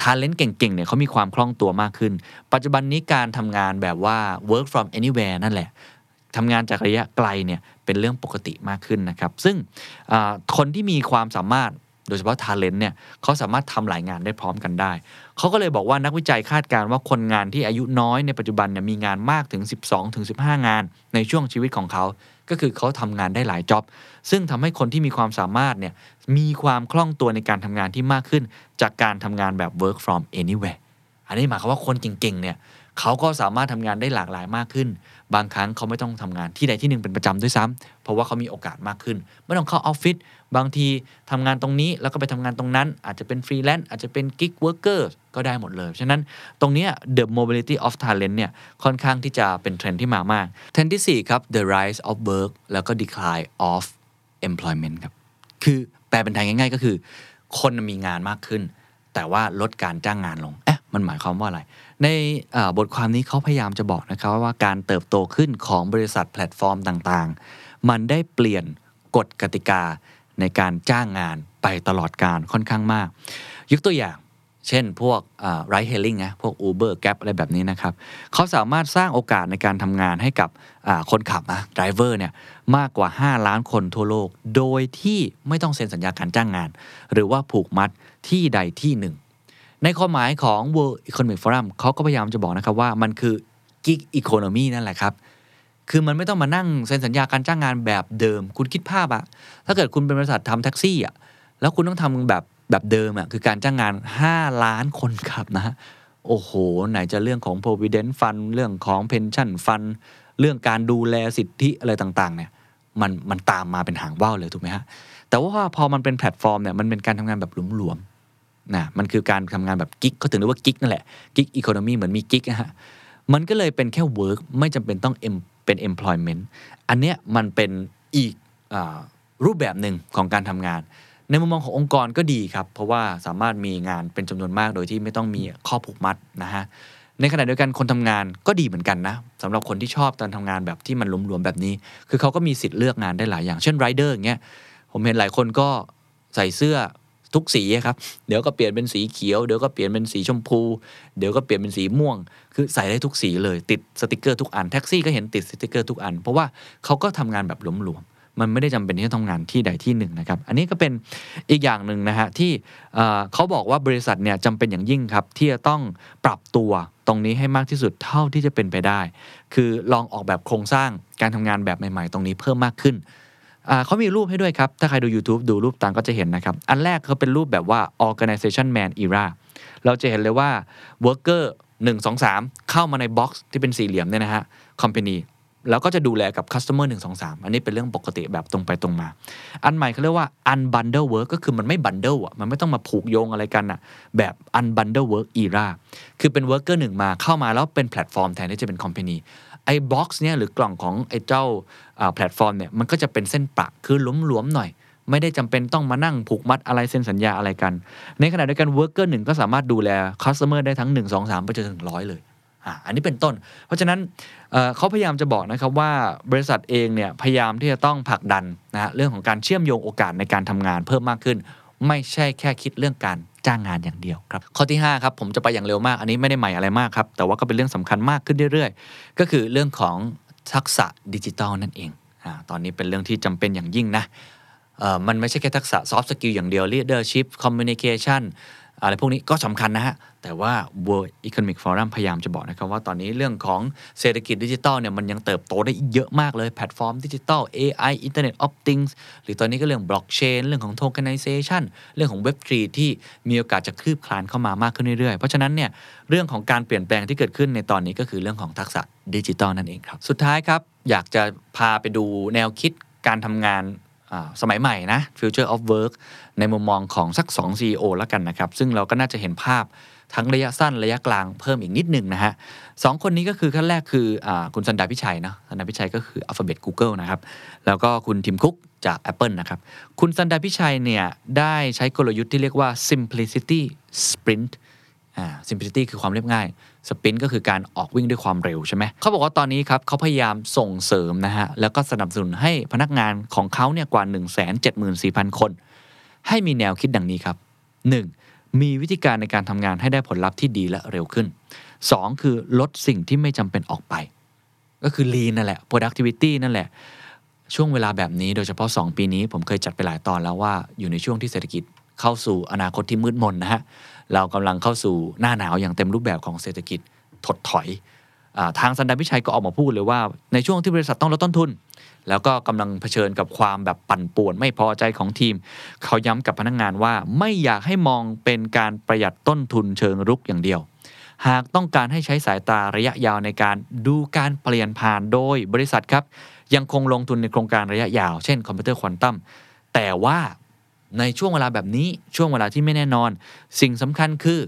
S1: talent เก่งๆเนี่ยเขามีความคล่องตัวมากขึ้น ปัจจุบันนี้การทำงานแบบว่า work from anywhere นั่นแหละ ทำงานจากระยะไกลเนี่ยเป็นเรื่องปกติมากขึ้นนะครับ ซึ่งคนที่มีความสามารถโดยเฉพาะ talent เนี่ยเขาสามารถทำหลายงานได้พร้อมกันได้ เขาก็เลยบอกว่านักวิจัยคาดการณ์ว่าคนงานที่อายุน้อยในปัจจุบันเนี่ยมีงานมากถึง 12ถึงงาน ในช่วงชีวิตของเขา ก็คือเขาทำงานได้หลาย job ซึ่งทำให้คนที่มีความสามารถเนี่ยมีความคล่องตัวในการทำงานที่มากขึ้น จากการทำงานแบบ work from anywhere อันนี้หมายความว่าคนเก่งๆเนี่ยเขาก็สามารถทำงานได้หลากหลายมากขึ้น บางครั้งเขาไม่ต้องทำงานที่ใดที่หนึ่งเป็นประจำด้วยซ้ำเพราะว่าเขามีโอกาสมากขึ้น ไม่ต้องเข้าออฟฟิศบางทีทำงานตรงนี้แล้วก็ไปทำงานตรงนั้น อาจจะเป็นฟรีแลนซ์อาจจะเป็น gig worker ก็ได้หมดเลย ฉะนั้นตรงนี้ the mobility of talent เนี่ยค่อนข้างที่จะเป็นเทรนด์ที่มามากเทรนด์ที่4ครับ the rise of work แล้วก็ decline of employment ครับคือแปลเป็นไทยง่าย ๆ ก็คือ คนมีงานมากขึ้น แต่ว่าลดการจ้างงานลงเอ๊ะมันหมายความว่าอะไรในบทความนี้เขาพยายามจะบอกนะครับว่าการเติบโตขึ้นของบริษัทแพลตฟอร์มต่างๆ มันได้เปลี่ยนกฎกติกาในการจ้างงานไปตลอดการค่อนข้างมาก ยกตัวอย่าง เช่นพวกไรเฮลิงนะพวก Uber Gap อะไรแบบนี้นะครับเขาสามารถสร้างโอกาสในการทำงานให้กับคนขับนะไดรเวอร์เนี่ยมากกว่า 5 ล้านคนทั่วโลก โดยที่ไม่ต้องเซ็นสัญญาการจ้างงาน หรือว่าผูกมัดที่ใดที่หนึ่ง ในความหมายของ World Economic Forum เขาก็พยายามจะบอกนะครับว่ามันคือ gig economy นั่นแหละครับ คือมันไม่ต้องมานั่งเซ็นสัญญาการจ้างงานแบบเดิม คุณคิดภาพอะถ้าเกิดคุณเป็นบริษัททำแท็กซี่อะแล้วคุณต้องทำแบบแบบเดิมอะคือการจ้างงาน 5 ล้านคนขับนะโอ้โห ไหนจะเรื่องของ provident fund เรื่องของ pension fund เรื่องการดูแลสิทธิอะไรต่างๆเนี่ยมันมันตามมาเป็นหางว่าวเลยถูกไหมฮะแต่ว่าพอมันเป็นแพลตฟอร์มเนี่ยมันเป็นการทำงานแบบหลวมๆ นะมันคือการทำงานแบบ gig เขาถึงเรียกว่า gig นั่นแหละ gig economy เหมือนมีกิ๊กนะฮะมันก็เลยเป็นแค่ work ไม่จำเป็นต้องเป็น employment อันเนี้ยมันเป็นอีกอรูปแบบหนึ่งของการทำงาน ในมุมมองขององค์กรก็ดีครับ เพราะว่าสามารถมีงานเป็นจำนวนมากโดยที่ไม่ต้องมีข้อผูกมัดนะฮะในขณะเดียวกันคนทำงานก็ดีเหมือนกันนะสำหรับคนที่ชอบการทำงานแบบที่มันหลวมๆแบบนี้ คือเขาก็มีสิทธิ์เลือกงานได้หลายอย่าง เช่นไรเดอร์อย่างเงี้ยผมเห็นหลายคนก็ใส่เสื้อ ทุกสีครับ เดี๋ยวก็เปลี่ยนเป็นสีเขียว เดี๋ยวก็เปลี่ยนเป็นสีชมพู เดี๋ยวก็เปลี่ยนเป็นสีม่วง คือใส่ได้ทุกสีเลยติดสติกเกอร์ทุกอันแท็กซี่ก็เห็นติดสติกเกอร์ทุกอัน เพราะว่าเขาก็ทำงานแบบหลวมๆมันไม่ได้จำเป็นที่จะทำงานที่ใดที่หนึ่งนะครับ อันนี้ก็เป็นอีกอย่างหนึ่งนะฮะที่เขาบอกว่าบริษัทเนี่ยจำเป็นอย่างยิ่งครับที่จะต้องปรับตัวตรงนี้ให้มากที่สุดเท่าที่จะเป็นไปได้ คือลองออกแบบโครงสร้างการทำงานแบบใหม่ ๆ ตรงนี้เพิ่มมากขึ้น เขามีรูปให้ด้วยครับ ถ้าใครดู YouTube ดูรูปต่างก็จะเห็นนะครับ อันแรกเขาเป็นรูปแบบว่า organization man era เราจะเห็นเลยว่า worker 1 2 3 เข้ามาใน box ที่เป็นสี่เหลี่ยมเนี่ยนะฮะ company แล้วก็จะดูแลกับ customer 1 2 3 อันนี้เป็นเรื่องปกติแบบตรงไปตรงมา อันใหม่เขาเรียกว่า unbundle work ก็คือมันไม่ bundle อะ มันไม่ต้องมาผูกโยงอะไรกันอะ แบบ unbundle work era คือเป็น worker หนึ่งมาเข้ามาแล้วเป็นแพลตฟอร์มแทนที่จะเป็น company ไอ้ box เนี่ยหรือกล่องของไอ้เจ้าแพลตฟอร์มเนี่ยมันก็จะเป็นเส้นประคือหลวมๆหน่อย ไม่ได้จำเป็นต้องมานั่งผูกมัดอะไรเซ็นสัญญาอะไรกัน ในขณะเดียวกัน worker หนึ่งก็สามารถดูแล customer ได้ทั้ง 1 2 3 ไปจนถึงร้อยเลยอ่าอันนี้เป็นต้น เพราะฉะนั้นเขาพยายามจะบอกนะครับว่าบริษัทเองเนี่ยพยายามที่จะต้องผลักดันนะฮะเรื่องของการเชื่อมโยงโอกาสในการทำงานเพิ่มมากขึ้น ไม่ใช่แค่คิดเรื่องการ จ้างงานอย่างเดียวครับ ข้อที่5ครับผมจะไปอย่างเร็วมากอันนี้ไม่ได้ใหม่อะไรมากครับ แต่ว่าก็เป็นเรื่องสำคัญมากขึ้นเรื่อยๆ ก็คือเรื่องของทักษะดิจิทัลนั่นเองอ่าตอนนี้เป็นเรื่องที่จำเป็นอย่างยิ่งนะเออมันไม่ใช่แค่ทักษะ soft skill อย่างเดียว leadership communication อะไรพวกนี้ก็สำคัญนะฮะ แต่ว่า World Economic Forum พยายามจะบอกนะครับว่าตอนนี้เรื่องของเศรษฐกิจดิจิทัลเนี่ยมันยังเติบโตได้เยอะมากเลยแพลตฟอร์มดิจิทัล AI Internet of Things หรือตอนนี้ก็เรื่อง blockchain เรื่องของ tokenization เรื่องของ Web3 ที่มีโอกาสจะคืบคลานเข้ามามากขึ้นเรื่อยๆ เพราะฉะนั้นเนี่ยเรื่องของการเปลี่ยนแปลงที่เกิดขึ้นในตอนนี้ก็คือเรื่องของทักษะดิจิทัลนั่นเองครับ สุดท้ายครับ อยากจะพาไปดูแนวคิดการทำงานสมัยใหม่นะ Future of Work ในมุมมองของสัก 2 CEO แล้วกันนะครับ ซึ่งเราก็น่าจะเห็นภาพ ทั้งระยะสั้นระยะกลางเพิ่มอีกนิดหนึ่งนะฮะสองคนนี้ก็คือขั้นแรกคืออคุณสันดาพิชัยเนาะสันดาพิชัยก็คือ Alphabet Google นะครับแล้วก็คุณทิมคุกจาก Apple นะครับคุณสันดาพิชัยเนี่ยได้ใช้กลยุทธ์ที่เรียกว่า simplicity sprint อ่า simplicity คือความเรียบง่าย sprint ก็คือการออกวิ่งด้วยความเร็วใช่ไหมเขาบอกว่าตอนนี้ครับเขาพยายามส่งเสริมนะฮะแล้วก็สนับสนุนให้พนักงานของเขาเนี่ยกว่า 174,000 คน ให้มีแนวคิดดังนี้ครับ 1. มีวิธีการในการทำงานให้ได้ผลลัพธ์ที่ดีและเร็วขึ้น 2. คือลดสิ่งที่ไม่จำเป็นออกไป ก็คือ lean นั่นแหละ productivity นั่นแหละ ช่วงเวลาแบบนี้โดยเฉพาะ 2 ปีนี้ ผมเคยจัดไปหลายตอนแล้วว่าอยู่ในช่วงที่เศรษฐกิจเข้าสู่อนาคตที่มืดมนนะฮะเรากำลังเข้าสู่หน้าหนาวอย่างเต็มรูปแบบของเศรษฐกิจถดถอย ทางสันดาพิชัยก็ออกมาพูดเลยว่า ในช่วงที่บริษัทต้องลดต้นทุน แล้วก็กำลังเผชิญกับความแบบปั่นป่วน ไม่พอใจของทีม เขาย้ำกับพนักงานว่าไม่อยากให้มองเป็นการประหยัดต้นทุนเชิงรุกอย่างเดียว หากต้องการให้ใช้สายตาระยะยาวในการดูการเปลี่ยนผ่านโดยบริษัทครับ ยังคงลงทุนในโครงการระยะยาวเช่นคอมพิวเตอร์ควอนตัมแต่ว่าในช่วงเวลาแบบนี้ช่วงเวลาที่ไม่แน่นอน สิ่งสำคัญคือ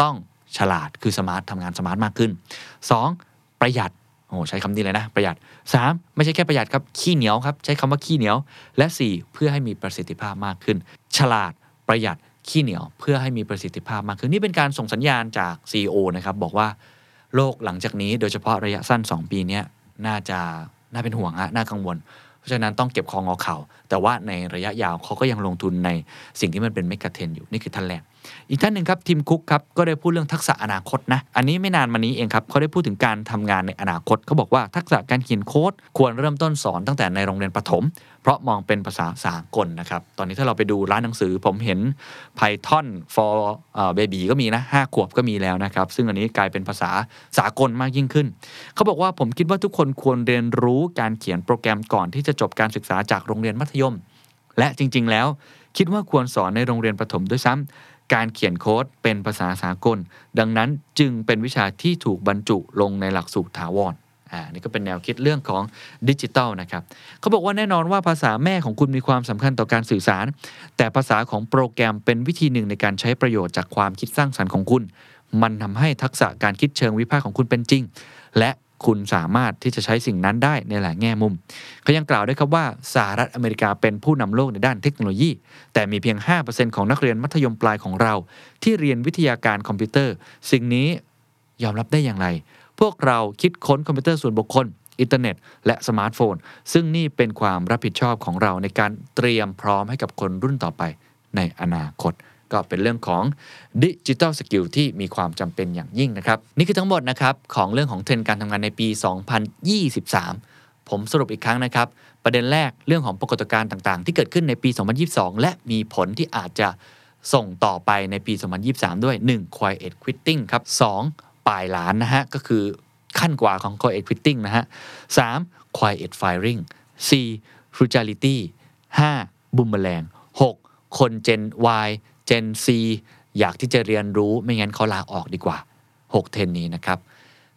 S1: ต้องฉลาดคือ smart ทำงาน smart มากขึ้น 2. ประหยัดโอ้ใช้คำนี้เลยนะ ประหยัด 3. ไม่ใช่แค่ประหยัดครับขี้เหนียวครับ ใช้คำว่าขี้เหนียว และ 4. เพื่อให้มีประสิทธิภาพมากขึ้น ฉลาดประหยัดขี้เหนียว เพื่อให้มีประสิทธิภาพมากขึ้นนี่เป็นการส่งสัญญาณจาก CEO นะครับบอกว่าโลกหลังจากนี้โดยเฉพาะระยะสั้น 2 ปีนี้น่าจะน่าเป็นห่วงฮะน่ากังวล เพราะฉะนั้นต้องเก็บคองอเข่า แต่ว่าในระยะยาวเขาก็ยังลงทุนในสิ่งที่มันเป็นเมกะเทรนอยู่นี่คือท่านแรก อีกท่านหนึ่งครับทีมคุกครับก็ได้พูดเรื่องทักษะอนาคตนะอันนี้ไม่นานมานี้เองครับเขาได้พูดถึงการทำงานในอนาคตเขาบอกว่าทักษะการเขียนโค้ดควรเริ่มต้นสอนตั้งแต่ในโรงเรียนประถม เพราะมองเป็นภาษาสากลนะครับตอนนี้ถ้าเราไปดูร้านหนังสือผมเห็น Python for baby ก็มีนะห้าขวบก็มีแล้วนะครับซึ่งอันนี้กลายเป็นภาษาสากลมากยิ่งขึ้นเขาบอกว่าผมคิดว่าทุกคนควรเรียนรู้การเขียนโปรแกรมก่อนที่จะจบการศึกษาจากโรงเรียนมัธยม และจริง ๆ แล้ว คิดว่าควรสอนในโรงเรียนประถมด้วยซ้ำ การเขียนโค้ดเป็นภาษาสากล ดังนั้นจึงเป็นวิชาที่ถูกบรรจุลงในหลักสูตรถาวรอ่านี่ก็เป็นแนวคิดเรื่องของดิจิทัลนะครับเขาบอกว่าแน่นอนว่าภาษาแม่ของคุณมีความสำคัญต่อการสื่อสาร แต่ภาษาของโปรแกรมเป็นวิธีหนึ่งในการใช้ประโยชน์จากความคิดสร้างสรรค์ของคุณ มันทำให้ทักษะการคิดเชิงวิพากษ์ของคุณเป็นจริง และ คุณสามารถที่จะใช้สิ่งนั้นได้ในหลายแง่มุม เขายังกล่าวด้วยครับว่าสหรัฐอเมริกาเป็นผู้นำโลกในด้านเทคโนโลยี แต่มีเพียง 5%ของนักเรียนมัธยมปลายของเรา ที่เรียนวิทยาการคอมพิวเตอร์ สิ่งนี้ยอมรับได้อย่างไร พวกเราคิดค้นคอมพิวเตอร์ส่วนบุคคล อินเทอร์เน็ต และสมาร์ทโฟน ซึ่งนี่เป็นความรับผิดชอบของเราในการเตรียมพร้อมให้กับคนรุ่นต่อไปในอนาคต ก็เป็นเรื่องของ digital skill ที่มีความจำเป็นอย่างยิ่งนะครับ นี่คือทั้งหมดนะครับของเรื่องของเทรนด์การทำงานในปี 2023 ผมสรุปอีกครั้งนะครับ ประเด็นแรกเรื่องของปรากฏการณ์ต่างๆ ที่เกิดขึ้นในปี 2022 และมีผลที่อาจจะส่งต่อไปในปี 2023 ด้วย 1. quiet quitting ครับ 2. ปลายล้านนะฮะ ก็คือขั้นกว่าของ quiet quitting นะฮะ 3. quiet firing 4. frugality 5. บุมแมลง 6. คน Gen Y Gen C อยากที่จะเรียนรู้ไม่งั้นเขาลาออกดีกว่า 6 เทรนนี้นะครับ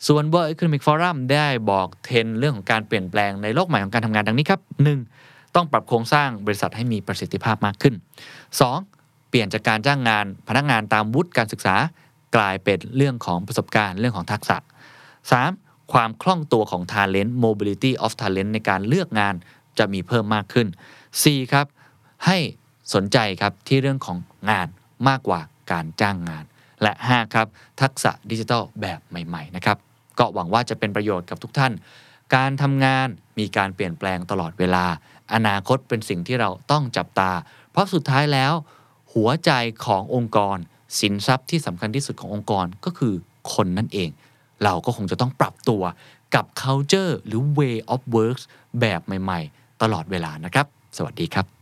S1: ส่วน World Economic Forum ได้บอกเทรนเรื่องของการเปลี่ยนแปลงในโลกใหม่ของการทำงานดังนี้ครับ 1. ต้องปรับโครงสร้างบริษัทให้มีประสิทธิภาพมากขึ้น 2. เปลี่ยนจากการจ้างงานพนักงานตามวุฒิการศึกษา กลายเป็นเรื่องของประสบการณ์เรื่องของทักษะ 3. ความคล่องตัวของ Talent Mobility of Talent ในการเลือกงานจะมีเพิ่มมากขึ้น 4. ครับให้ สนใจครับที่เรื่องของงานมากกว่าการจ้างงาน และ 5 ครับ ทักษะดิจิทัลแบบใหม่ๆนะครับก็หวังว่าจะเป็นประโยชน์กับทุกท่าน การทำงานมีการเปลี่ยนแปลงตลอดเวลา อนาคตเป็นสิ่งที่เราต้องจับตา เพราะสุดท้ายแล้ว หัวใจขององค์กร สินทรัพย์ที่สำคัญที่สุดขององค์กรก็คือคนนั่นเอง เราก็คงจะต้องปรับตัวกับ culture หรือ way of works แบบใหม่ ๆ ตลอดเวลานะครับ สวัสดีครับ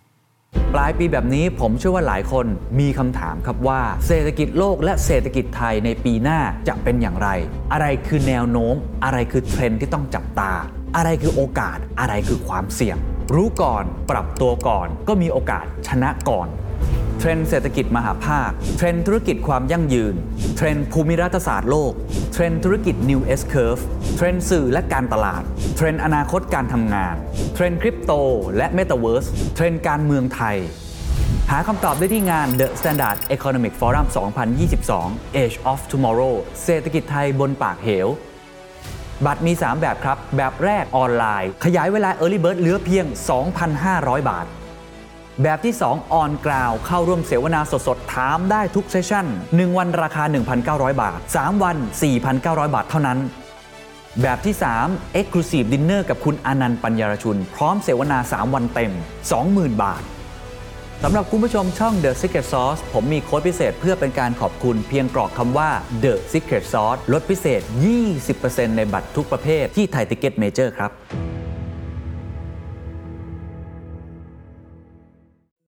S1: ปลายปีแบบนี้ผมเชื่อว่าหลายคนมีคำถามครับว่า เศรษฐกิจโลกและเศรษฐกิจไทยในปีหน้าจะเป็นอย่างไร อะไรคือแนวโน้ม อะไรคือเทรนด์ที่ต้องจับตา อะไรคือโอกาสอะไรคือความเสี่ยง รู้ก่อนปรับตัวก่อน ก็มีโอกาสชนะก่อน เทรนด์เศรษฐกิจมหภาค เทรนด์ธุรกิจความยั่งยืน เทรนด์ภูมิรัฐศาสตร์โลก เทรนด์ธุรกิจ New S Curve เทรนด์สื่อและการตลาด เทรนด์อนาคตการทำงาน เทรนด์คริปโตและ Metaverse เทรนด์การเมืองไทย หาคำตอบได้ที่งาน The Standard Economic Forum 2022 Age of Tomorrow เศรษฐกิจไทยบนปากเหวบัตรมี 3 แบบครับ แบบแรกออนไลน์ ขยายเวลา Early Bird เหลือเพียง 2,500 บาท แบบที่2ออนกราวเข้าร่วมเสวนาสดๆ ถามได้ทุกเซสชั่น 1 วันราคา 1,900 บาท 3 วัน 4,900 บาทเท่านั้น แบบที่ 3 Exclusive Dinner กับคุณอนันต์ปัญญารชุน พร้อมเสวนา 3 วันเต็ม 20,000 บาทสำหรับคุณผู้ชมช่อง The Secret Sauce ผมมีโค้ดพิเศษเพื่อเป็นการขอบคุณเพียงกรอกคำว่า The Secret Sauce ลดพิเศษ 20%ในบัตรทุกประเภทที่ Thai Ticket Major ครับ